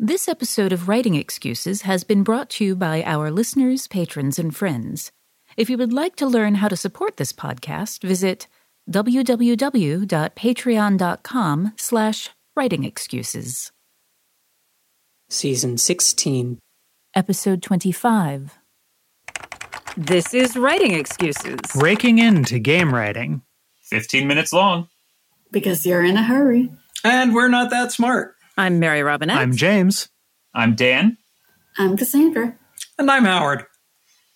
This episode of Writing Excuses has been brought to you by our listeners, patrons, and friends. If you would like to learn how to support this podcast, visit www.patreon.com slash writingexcuses. Season 16. Episode 25. This is Writing Excuses. Breaking into game writing. 15 minutes long. Because you're in a hurry. And we're not that smart. I'm Mary Robinette. I'm James. I'm Dan. I'm Cassandra. And I'm Howard.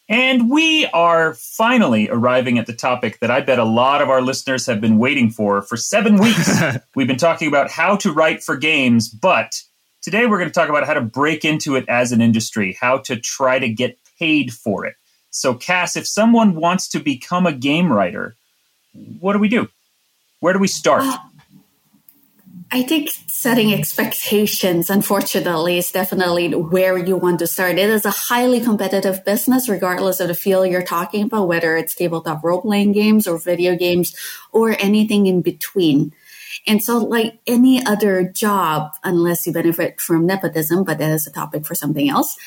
And we are finally arriving at the topic that I bet a lot of our listeners have been waiting for for seven weeks. We've been talking about how to write for games, but today we're going to talk about how to break into it as an industry, how to try to get paid for it. So, Cass, if someone wants to become a game writer, what do we do? Where do we start? Uh, I think setting expectations, unfortunately, is definitely where you want to start. It is a highly competitive business, regardless of the field you're talking about, whether it's tabletop role playing games or video games or anything in between. And so, like any other job, unless you benefit from nepotism, but that is a topic for something else,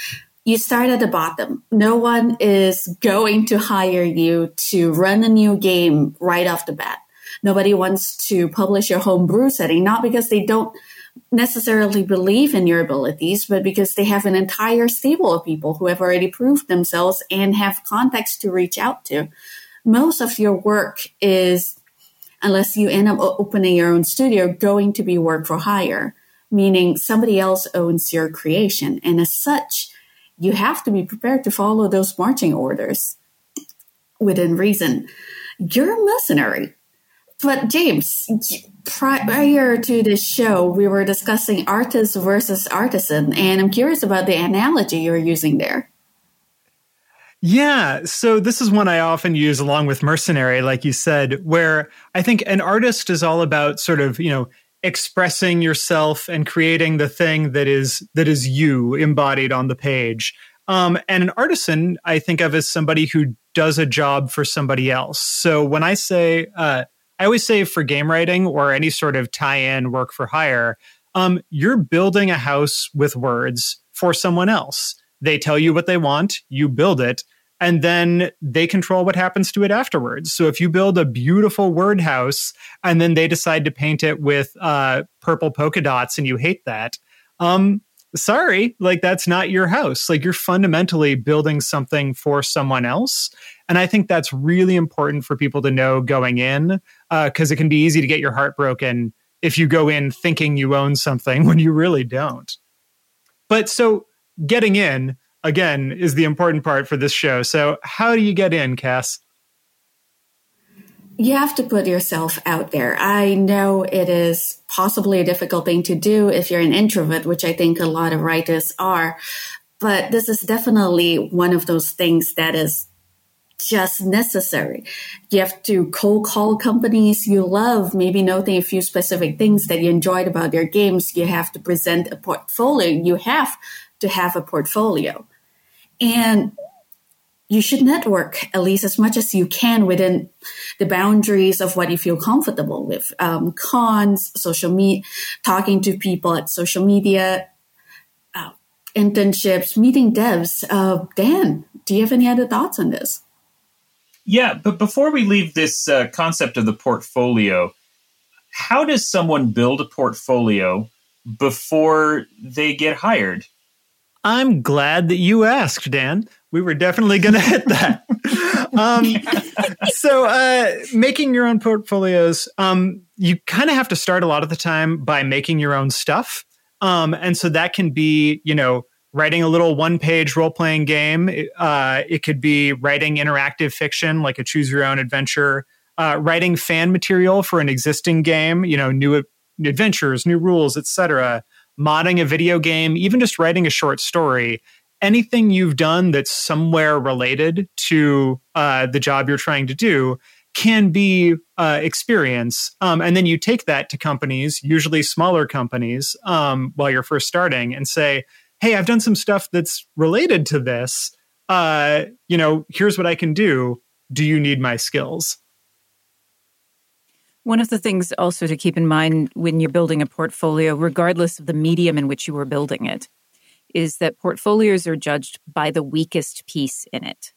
you start at the bottom. No one is going to hire you to run a new game right off the bat. Nobody wants to publish your homebrew setting, not because they don't necessarily believe in your abilities, but because they have an entire stable of people who have already proved themselves and have contacts to reach out to. Most of your work is, unless you end up opening your own studio, going to be work for hire, meaning somebody else owns your creation. And as such, you have to be prepared to follow those marching orders within reason. You're a mercenary. But James, prior to this show, we were discussing artist versus artisan, and I'm curious about the analogy you're using there. Yeah, so this is one I often use along with mercenary, like you said, where I think an artist is all about sort of, you know, expressing yourself and creating the thing that is that is you embodied on the page. Um, and an artisan, I think of as somebody who does a job for somebody else. So when I say uh, I always say for game writing or any sort of tie-in work for hire, um, you're building a house with words for someone else. They tell you what they want, you build it, and then they control what happens to it afterwards. So if you build a beautiful word house and then they decide to paint it with uh, purple polka dots and you hate that, um, sorry, like that's not your house. Like you're fundamentally building something for someone else. And I think that's really important for people to know going in because uh, it can be easy to get your heart broken if you go in thinking you own something when you really don't. But so getting in, again, is the important part for this show. So, how do you get in, Cass? You have to put yourself out there. I know it is possibly a difficult thing to do if you're an introvert, which I think a lot of writers are. But this is definitely one of those things that is just necessary. You have to cold call companies you love, maybe noting a few specific things that you enjoyed about their games. You have to present a portfolio. You have to have a portfolio. And you should network at least as much as you can within the boundaries of what you feel comfortable with. Um, cons, social media, talking to people at social media, uh, internships, meeting devs. Uh, Dan, do you have any other thoughts on this? Yeah, but before we leave this uh, concept of the portfolio, how does someone build a portfolio before they get hired? I'm glad that you asked, Dan. We were definitely going to hit that. um, so, uh, making your own portfolios, um, you kind of have to start a lot of the time by making your own stuff. Um, and so that can be, you know, writing a little one page role playing game. Uh, it could be writing interactive fiction, like a choose your own adventure, uh, writing fan material for an existing game, you know, new adventures, new rules, etc. Modding a video game, even just writing a short story. Anything you've done that's somewhere related to uh, the job you're trying to do can be uh, experience. Um, and then you take that to companies, usually smaller companies, um, while you're first starting, and say, "Hey, I've done some stuff that's related to this. Uh, you know, here's what I can do. Do you need my skills?" One of the things also to keep in mind when you're building a portfolio, regardless of the medium in which you are building it, is that portfolios are judged by the weakest piece in it.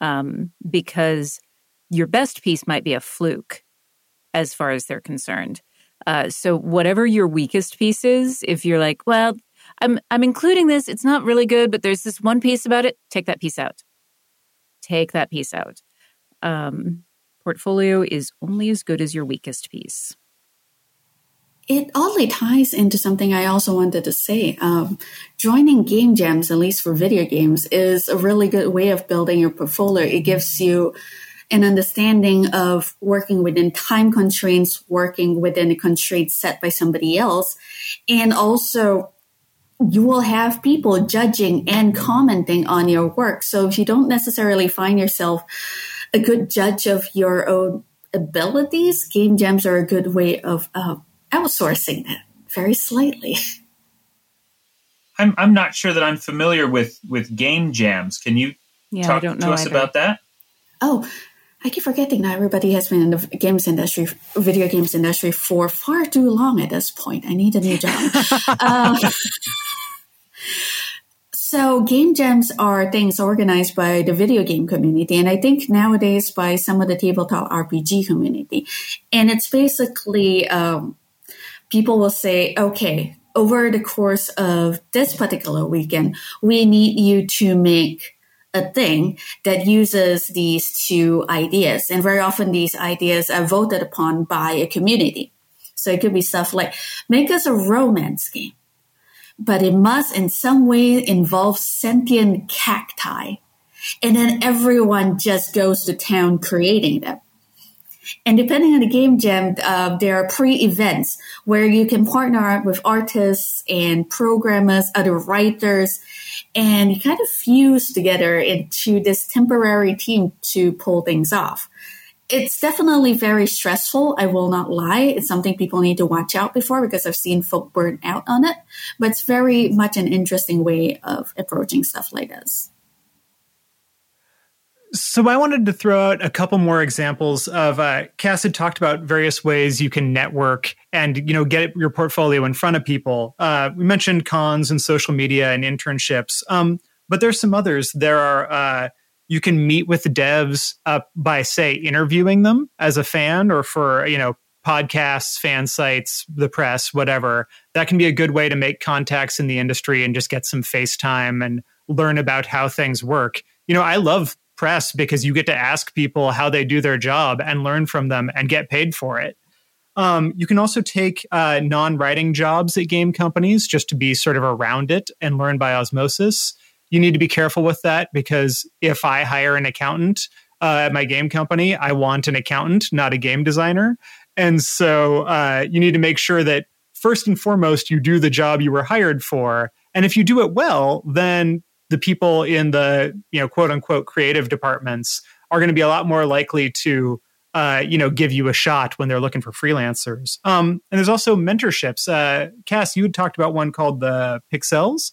Um, because your best piece might be a fluke as far as they're concerned. Uh, so whatever your weakest piece is, if you're like, well, I'm I'm including this, it's not really good, but there's this one piece about it, take that piece out. Take that piece out. Um, portfolio is only as good as your weakest piece. It oddly ties into something I also wanted to say. Um, joining game jams, at least for video games, is a really good way of building your portfolio. It gives you an understanding of working within time constraints, working within a constraint set by somebody else, and also you will have people judging and commenting on your work. So if you don't necessarily find yourself a good judge of your own abilities, game jams are a good way of uh, outsourcing that very slightly. I'm I'm not sure that I'm familiar with with game jams. Can you yeah, talk to us either. about that? Oh, I keep forgetting that everybody has been in the games industry, video games industry for far too long at this point. I need a new job. uh, so game jams are things organized by the video game community, and I think nowadays by some of the tabletop RPG community. And it's basically um, people will say, okay, over the course of this particular weekend, we need you to make a thing that uses these two ideas. And very often these ideas are voted upon by a community. So it could be stuff like make us a romance game but it must in some way involve sentient cacti. And then everyone just goes to town creating them. And depending on the game jam, uh, there are pre-events where you can partner with artists and programmers, other writers, and you kind of fuse together into this temporary team to pull things off it's definitely very stressful. I will not lie. It's something people need to watch out before because I've seen folk burn out on it. But it's very much an interesting way of approaching stuff like this. So I wanted to throw out a couple more examples of uh, Cass had talked about various ways you can network and you know get your portfolio in front of people. Uh, we mentioned cons and social media and internships, um, but there's some others. There are uh, you can meet with devs uh, by say interviewing them as a fan or for you know podcasts fan sites the press whatever. That can be a good way to make contacts in the industry and just get some facetime and learn about how things work. You know i love press because you get to ask people how they do their job and learn from them and get paid for it. Um, you can also take uh, non-writing jobs at game companies just to be sort of around it and learn by osmosis you need to be careful with that because if I hire an accountant uh, at my game company, I want an accountant, not a game designer. And so uh, you need to make sure that first and foremost, you do the job you were hired for. And if you do it well, then the people in the you know quote unquote creative departments are going to be a lot more likely to uh, you know give you a shot when they're looking for freelancers. Um, and there's also mentorships. Uh, Cass, you had talked about one called the Pixelles.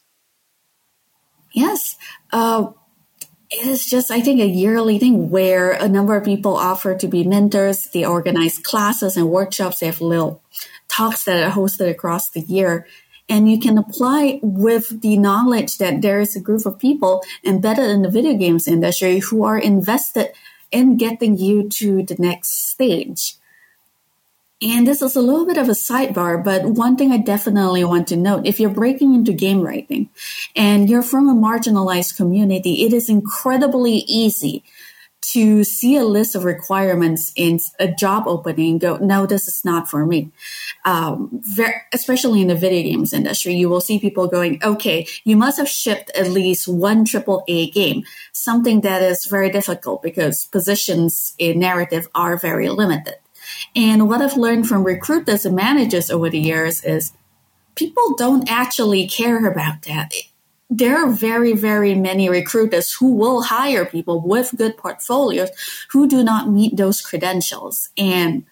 Yes. Uh, it is just, I think, a yearly thing where a number of people offer to be mentors. They organize classes and workshops. They have little talks that are hosted across the year. And you can apply with the knowledge that there is a group of people embedded in the video games industry who are invested in getting you to the next stage. And this is a little bit of a sidebar, but one thing I definitely want to note, if you're breaking into game writing and you're from a marginalized community, it is incredibly easy to see a list of requirements in a job opening go, no, this is not for me. Um, especially in the video games industry, you will see people going, okay, you must have shipped at least one triple A game, something that is very difficult because positions in narrative are very limited. And what I've learned from recruiters and managers over the years is people don't actually care about that there are very, very many recruiters who will hire people with good portfolios who do not meet those credentials. And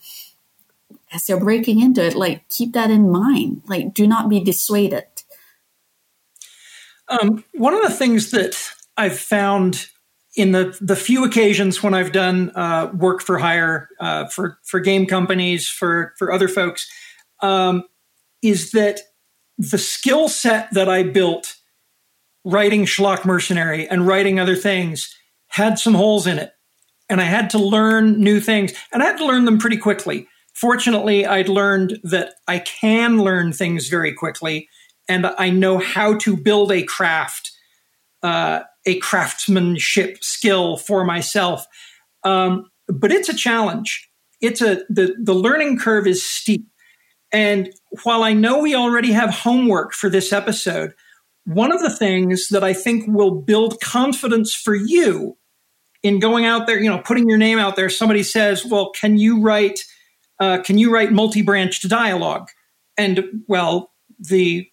as they're breaking into it, like keep that in mind. Like do not be dissuaded. Um, one of the things that I've found in the the few occasions when I've done uh, work for hire uh, for for game companies for for other folks um, is that the skill set that I built writing Schlock Mercenary and writing other things had some holes in it. And I had to learn new things, and I had to learn them pretty quickly. Fortunately, I'd learned that I can learn things very quickly, and I know how to build a craft, uh, a craftsmanship skill for myself. Um, but it's a challenge. It's a the the learning curve is steep, and while I know we already have homework for this episode, one of the things that I think will build confidence for you in going out there, you know, putting your name out there, somebody says, well, can you write, uh, can you write multi-branched dialogue? And well, the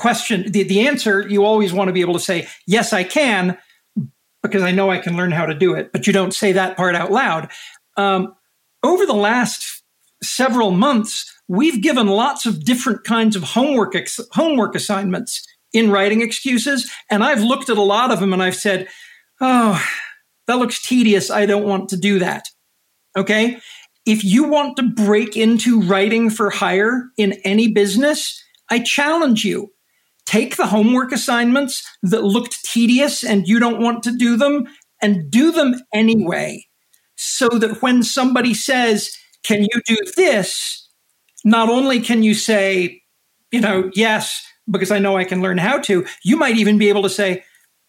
question, the, the answer, you always want to be able to say, yes, I can, because I know I can learn how to do it, but you don't say that part out loud. Um, over the last several months, we've given lots of different kinds of homework, ex- homework assignments in writing excuses. And I've looked at a lot of them and I've said, oh, that looks tedious. I don't want to do that. Okay. If you want to break into writing for hire in any business, I challenge you. Take the homework assignments that looked tedious and you don't want to do them and do them anyway. So that when somebody says, Can you do this? Not only can you say, you know, yes, because I know I can learn how to, you might even be able to say,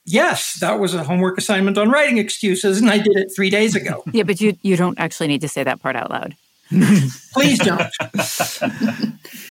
yes, that was a homework assignment on writing excuses, and I did it three days ago. Yeah, but you you don't actually need to say that part out loud. Please don't.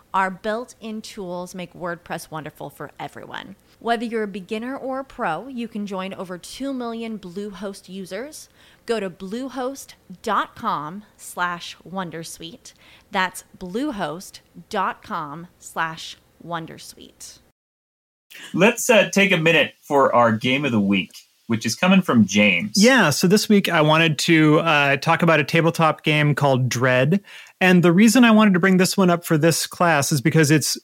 our built in tools make WordPress wonderful for everyone. Whether you're a beginner or a pro, you can join over 2 million Bluehost users. Go to bluehost.com slash wondersuite. That's bluehost.com slash wondersuite. Let's uh, take a minute for our game of the week, which is coming from James. Yeah, so this week I wanted to uh, talk about a tabletop game called Dread. And the reason I wanted to bring this one up for this class is because it's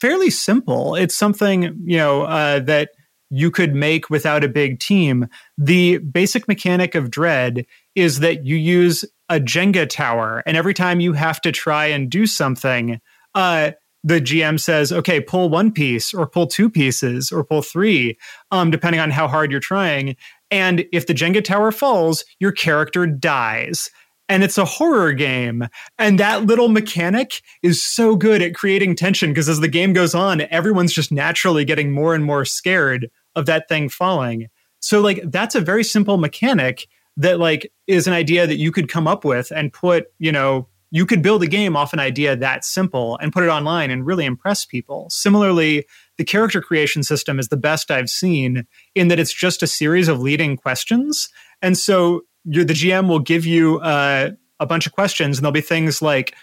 fairly simple. It's something, you know, uh, that you could make without a big team. The basic mechanic of Dread is that you use a Jenga tower, and every time you have to try and do something, uh, the GM says, okay, pull one piece or pull two pieces or pull three, um, depending on how hard you're trying. And if the Jenga tower falls, your character dies and it's a horror game. And that little mechanic is so good at creating tension because as the game goes on, everyone's just naturally getting more and more scared of that thing falling. So like that's a very simple mechanic that like is an idea that you could come up with and put, you know, you could build a game off an idea that simple and put it online and really impress people. Similarly, the character creation system is the best I've seen in that it's just a series of leading questions. And so the GM will give you uh, a bunch of questions, and there'll be things like,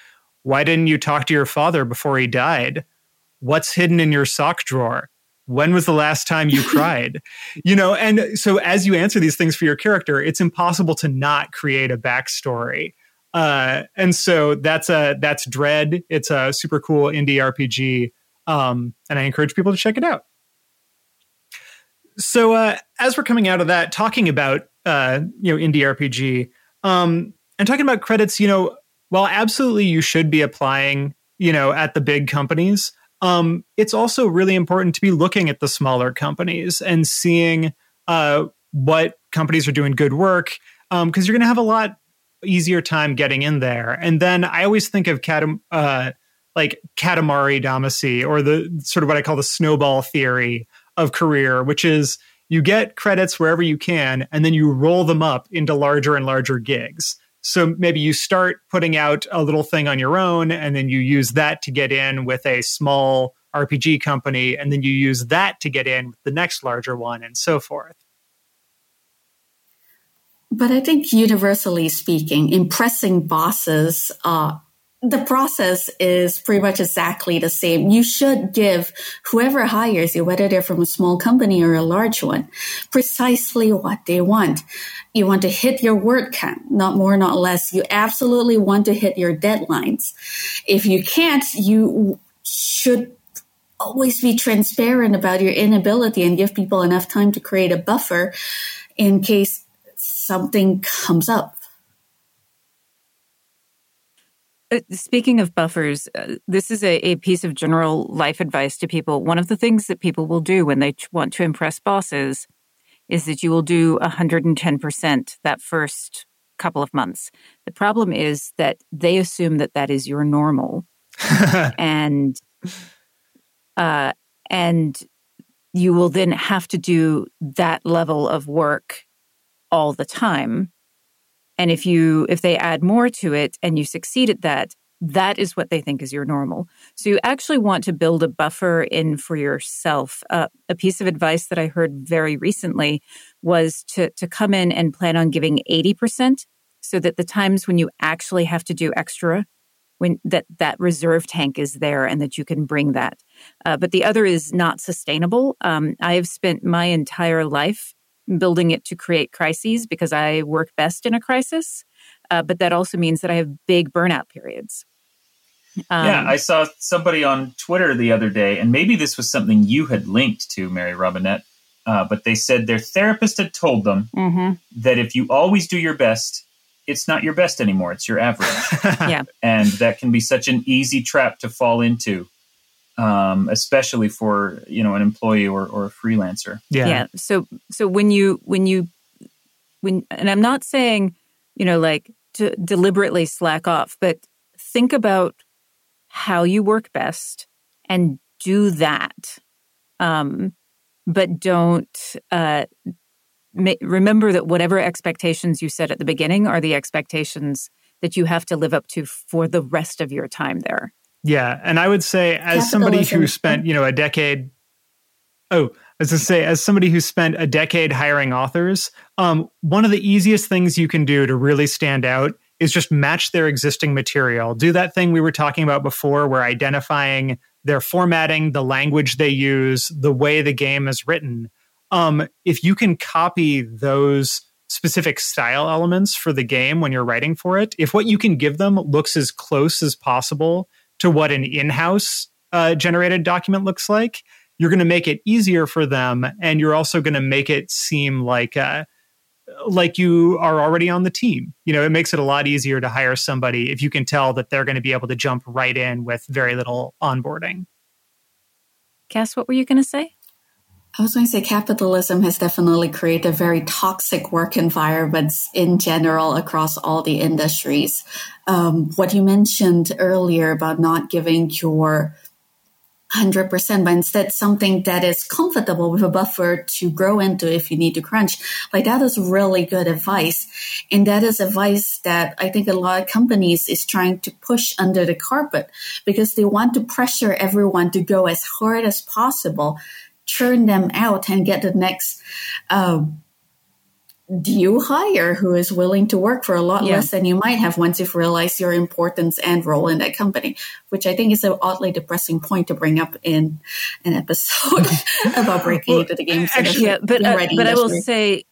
Why didn't you talk to your father before he died? What's hidden in your sock drawer? When was the last time you cried? You know, and so as you answer these things for your character, it's impossible to not create a backstory. Uh, and so that's a that's Dread. It's a super cool indie RPG, um, and I encourage people to check it out. So uh, as we're coming out of that, talking about uh, you know indie RPG, um, and talking about credits, you know, while absolutely you should be applying, you know, at the big companies, um, it's also really important to be looking at the smaller companies and seeing uh, what companies are doing good work because um, you're going to have a lot easier time getting in there. And then I always think of Katam- uh, like Katamari Damacy or the sort of what I call the snowball theory of career, which is you get credits wherever you can and then you roll them up into larger and larger gigs. So maybe you start putting out a little thing on your own and then you use that to get in with a small RPG company and then you use that to get in with the next larger one and so forth. But I think universally speaking, impressing bosses, uh, the process is pretty much exactly the same. You should give whoever hires you, whether they're from a small company or a large one, precisely what they want. You want to hit your word count, not more, not less. You absolutely want to hit your deadlines. If you can't, you should always be transparent about your inability and give people enough time to create a buffer in case something comes up. Uh, speaking of buffers, uh, this is a, a, piece of general life advice to people. One of the things that people will do when they want to impress bosses is that you will do 110% that first couple of months. The problem is that they assume that that is your normal. and uh, and you will then have to do that level of work all the time. And if you if they add more to it and you succeed at that, that is what they think is your normal. So you actually want to build a buffer in for yourself. Uh, a piece of advice that I heard very recently was to to come in and plan on giving 80% so that the times when you actually have to do extra when that that reserve tank is there and that you can bring that. Uh, but the other is not sustainable. Um, I have spent my entire life building it to create crises because I work best in a crisis. Uh, but that also means that I have big burnout periods. Um, yeah, I saw somebody on Twitter the other day, and maybe this was something you had linked to, Mary Robinette. Uh, but they said their therapist had told them mm-hmm. that if you always do your best, it's not your best anymore; it's your average. yeah, and that can be such an easy trap to fall into um, especially for you know an employee or, or a freelancer. Yeah. Yeah. So so when you when you when and I'm not saying you know like to deliberately slack off, but think about how you work best and do that. Um, but don't uh, ma- remember that whatever expectations you set at the beginning are the expectations that you have to live up to for the rest of your time there. Yeah, and I would say as somebody who spent, you know, a decade Oh, as I say, as somebody who spent a decade hiring authors, um, one of the easiest things you can do to really stand out is just match their existing material. Do that thing we were talking about before, where identifying their formatting, the language they use, the way the game is written. Um, if you can copy those specific style elements for the game when you're writing for it, if what you can give them looks as close as possible to what an in-house uh, generated document looks like. You're going to make it easier for them and you're also going to make it seem like uh, like you are already on the team. You know it makes it a lot easier to hire somebody if you can tell that they're going to be able to jump right in with very little onboarding. Cass what were you going to say I was going to say capitalism has definitely created very toxic work environments in general across all the industries. Um, what you mentioned earlier about not giving your 100%, but instead something that is comfortable with a buffer to grow into if you need to crunch. Like that is really good advice. And that is advice that I think a lot of companies is trying to push under the carpet because they want to pressure everyone to go as hard as possible churn them out and get the next uh, do you hire who is willing to work for a lot Yeah. less than you might have once you've realized your importance and role in that company? Which I think is an oddly depressing point to bring up in an episode about breaking into the games. industry, yeah, but uh, but I will say,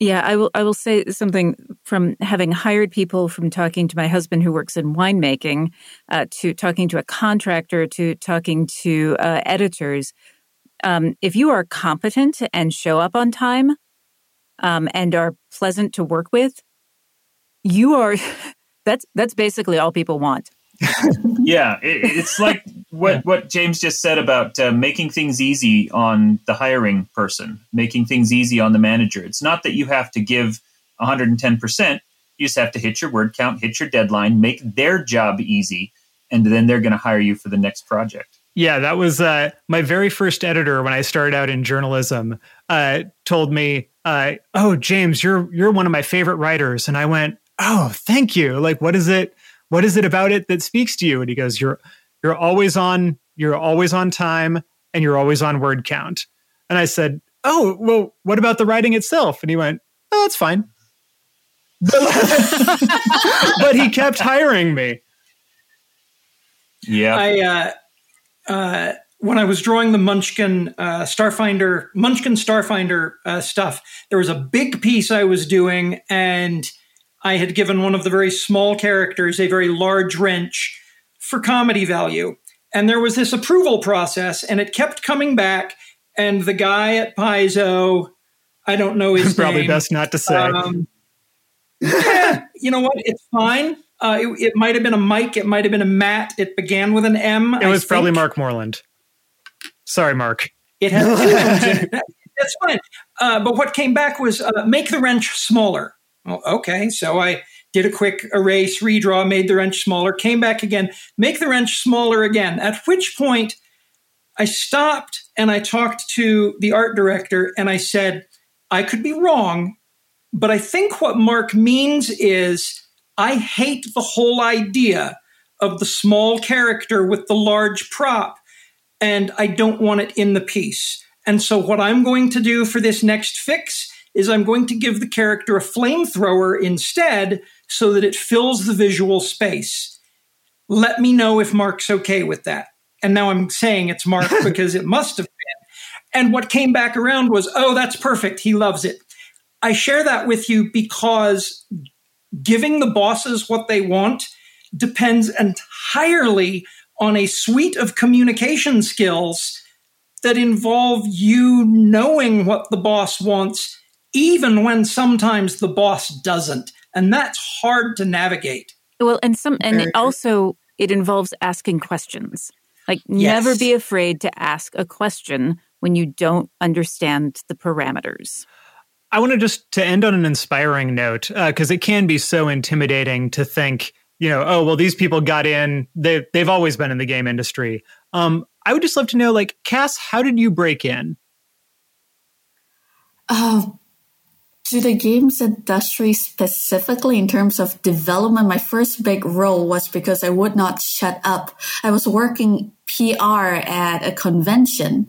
yeah, I will I will say something from having hired people, from talking to my husband who works in winemaking, uh, to talking to a contractor, to talking to uh, editors. Um, if you are competent and show up on time, um, and are pleasant to work with, you are. That's that's basically all people want. Yeah, it, it's like what what James just said about uh, making things easy on the hiring person, making things easy on the manager. It's not that you have to give 110%. You just have to hit your word count, hit your deadline, make their job easy, and then they're going to hire you for the next project. Yeah, that was uh, my very first editor when I started out in journalism. Uh, told me, uh, "Oh, James, you're you're one of my favorite writers," and I went, "Oh, thank you. Like, what is it? What is it about it that speaks to you?" And he goes, "You're you're always on. You're always on time, and you're always on word count." And I said, "Oh, well, what about the writing itself?" And he went, "Oh, that's fine." but he kept hiring me. Yeah. I uh, uh, when I was drawing the Munchkin uh, Starfinder Munchkin Starfinder uh, stuff, there was a big piece I was doing, and I had given one of the very small characters a very large wrench for comedy value. And there was this approval process, and it kept coming back. And the guy at Paizo, I don't know his Probably name. best not to say. Um, yeah, you know what? It's fine. Uh, it, it might have been a Mike. It might have been a Matt. It began with an M. It I was probably. Mark Moreland. Sorry, Mark. It has two M's in it. That's fine. Uh, but what came back was uh, make the wrench smaller. Well, okay, so I did a quick erase, redraw, made the wrench smaller, came back again, make the wrench smaller again. At which point, I stopped and I talked to the art director and I said, I could be wrong, but I think what Mark means is I hate the whole idea of the small character with the large prop, and I don't want it in the piece. And so, what I'm going to do for this next fix is I'm going to give the character a flamethrower instead so that it fills the visual space. Let me know if Mark's okay with that. And now I'm saying it's Mark because it must have been. And what came back around was, oh, that's perfect. He loves it. I share that with you because giving the bosses what they want depends entirely on a suite of communication skills that involve you knowing what the boss wants, even when sometimes the boss doesn't. And that's hard to navigate. Well, and some, and it also it involves asking questions. Like, Yes. never be afraid to ask a question when you don't understand the parameters. I want to just to end on an inspiring note because it can be so intimidating to think, you know, oh well, these people got in. They they've always been in the game industry. Um, I would just love to know, like, Cass, how did you break in? Oh, to the games industry specifically in terms of development, my first big role was because I would not shut up. I was working PR at a convention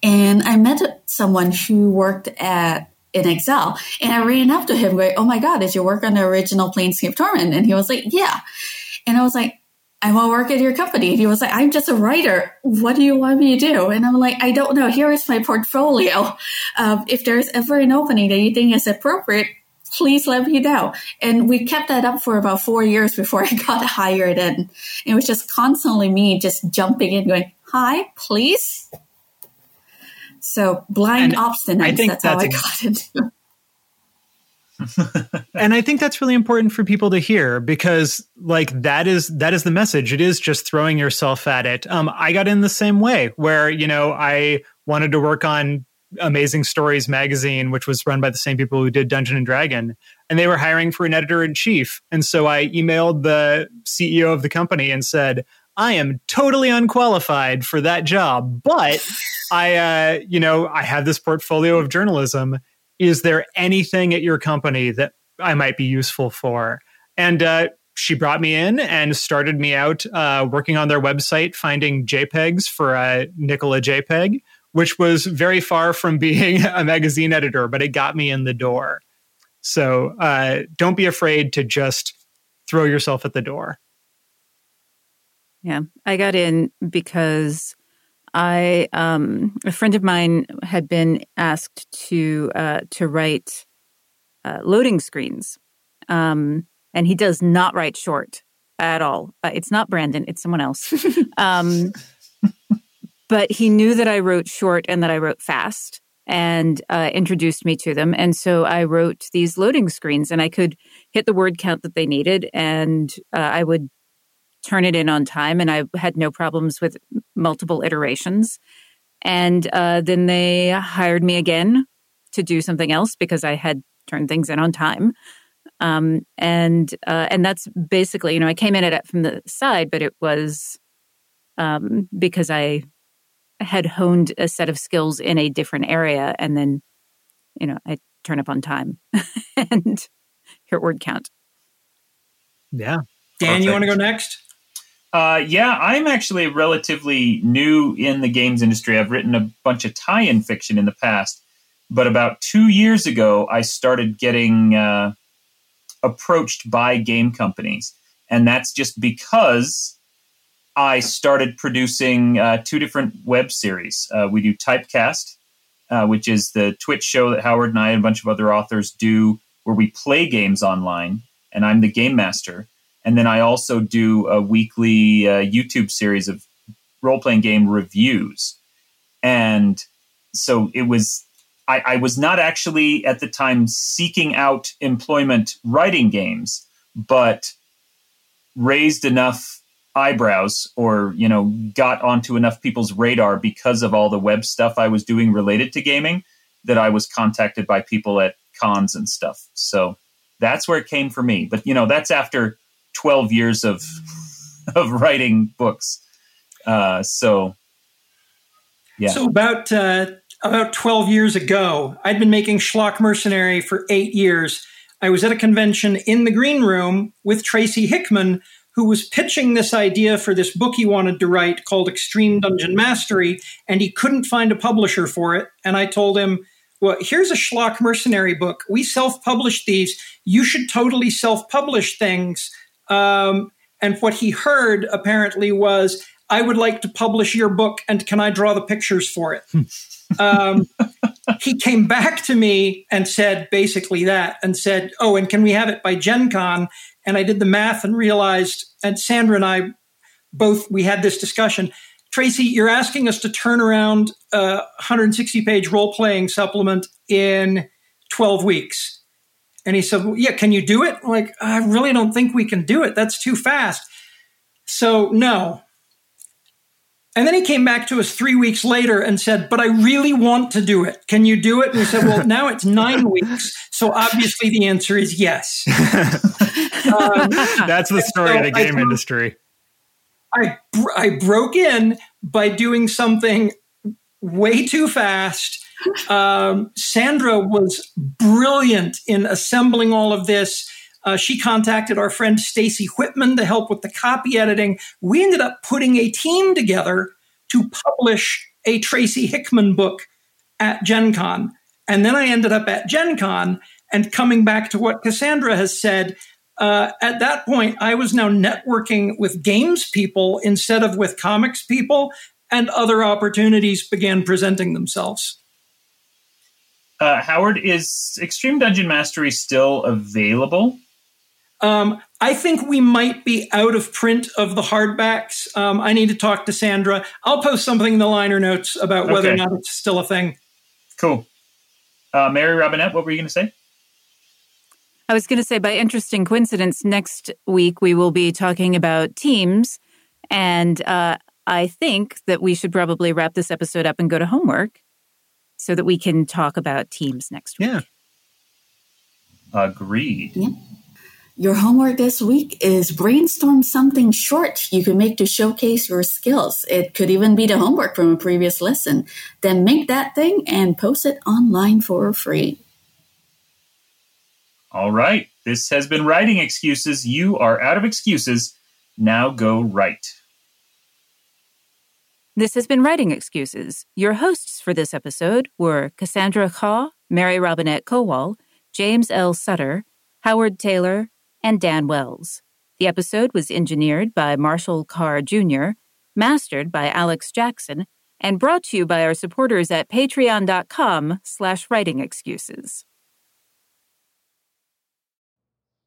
and I met someone who worked at inXile and I ran up to him going, Oh my God, did you work on the original Planescape Torment? And he was like, Yeah. And I was like, I want to work at your company. And he was like, I'm just a writer. What do you want me to do? And I'm like, I don't know. Here is my portfolio. Um, if there's ever an opening that you think is appropriate, please let me know. And we kept that up for about four years before I got hired. And it was just constantly me just jumping in going, hi, please. So blind And obstinance. I think that's how that's I got into and I think that's really important for people to hear because like that is that is the message. It is just throwing yourself at it. Um, I got in the same way where you know I wanted to work on Amazing Stories magazine, which was run by the same people who did Dungeon and Dragon, and they were hiring for an editor in chief. And so I emailed the CEO of the company and said, I am totally unqualified for that job, but I, uh, you know, I have this portfolio of journalism. Is there anything at your company that I might be useful for? And uh, she brought me in and started me out uh, working on their website, finding JPEGs for uh, Nicola JPEG, which was very far from being a magazine editor, but it got me in the door. So uh, don't be afraid to just throw yourself at the door. Yeah, I got in because I um, a friend of mine had been asked to uh, to write uh, loading screens, um, and he does not write short at all. Uh, it's not Brandon; it's someone else. um, but he knew that I wrote short and that I wrote fast, and uh, introduced me to them. And so I wrote these loading screens, and I could hit the word count that they needed, and uh, I would turn it in on time. And I had no problems with multiple iterations. And uh, then they hired me again to do something else because I had turned things in on time. Um, and uh, and that's basically, you know, I came in at it from the side, but it was um, because I had honed a set of skills in a different area, and then, you know, I turn up on time and hear word count. Yeah, Dan, Perfect. you want to go next? Uh, yeah, I'm actually relatively new in the games industry. I've written a bunch of tie-in fiction in the past, but about two years ago, I started getting uh, approached by game companies, and that's just because I started producing uh, two different web series. Uh, we do Typecast, uh, which is the Twitch show that Howard and I and a bunch of other authors do, where we play games online, and I'm the game master. And then I also do a weekly uh, YouTube series of role playing game reviews. And so it was, I, I, was not actually at the time seeking out employment writing games, but raised enough eyebrows or, you know, got onto enough people's radar because of all the web stuff I was doing related to gaming that I was contacted by people at cons and stuff. So that's where it came for me. But, you know, that's after 12 years of of writing books. Uh, so, yeah. So about uh, about 12 years ago, I'd been making Schlock Mercenary for eight years. I was at a convention in the green room with Tracy Hickman, who was pitching this idea for this book he wanted to write called Extreme Dungeon Mastery, and he couldn't find a publisher for it. And I told him, well, here's a schlock mercenary book. We self publish these. You should totally self publish things um, and what he heard apparently was, I would like to publish your book and can I draw the pictures for it? um, he came back to me and said basically that and said, Oh, and can we have it by Gen Con? And I did the math and realized, and Sandra and I both, we had this discussion. Tracy, you're asking us to turn around a 160 page role playing supplement in 12 weeks. And he said, well, Yeah, can you do it? I'm like, I really don't think we can do it. That's too fast. So, no. And then he came back to us three weeks later and said, But I really want to do it. Can you do it? And we said, Well, now it's nine weeks. So obviously the answer is yes. um, That's the story so of the game I, industry. I, I broke in by doing something way too fast um, Sandra was brilliant in assembling all of this. Uh, she contacted our friend Stacy Whitman to help with the copy editing. We ended up putting a team together to publish a Tracy Hickman book at Gen Con. And then I ended up at Gen Con and coming back to what Cassandra has said. Uh, at that point, I was now networking with games people instead of with comics people, and other opportunities began presenting themselves. Uh, Howard, is Extreme Dungeon Mastery still available? Um, I think we might be out of print of the hardbacks. Um, I need to talk to Sandra. I'll post something in the liner notes about whether okay. or not it's still a thing. Cool. Uh, Mary Robinette, what were you going to say? I was going to say, by interesting coincidence, next week we will be talking about teams. And uh, I think that we should probably wrap this episode up and go to homework so that we can talk about teams next week. Yeah. Agreed. Yeah. Your homework this week is brainstorm something short you can make to showcase your skills. It could even be the homework from a previous lesson. Then make that thing and post it online for free. All right. This has been Writing Excuses. You are out of excuses. Now go write. This has been Writing Excuses. Your hosts for this episode were Cassandra Khaw, Mary Robinette Kowal, James L. Sutter, Howard Tayler, and Dan Wells. The episode was engineered by Marshall Carr Jr., mastered by Alex Jackson, and brought to you by our supporters at patreon.com slash writing excuses.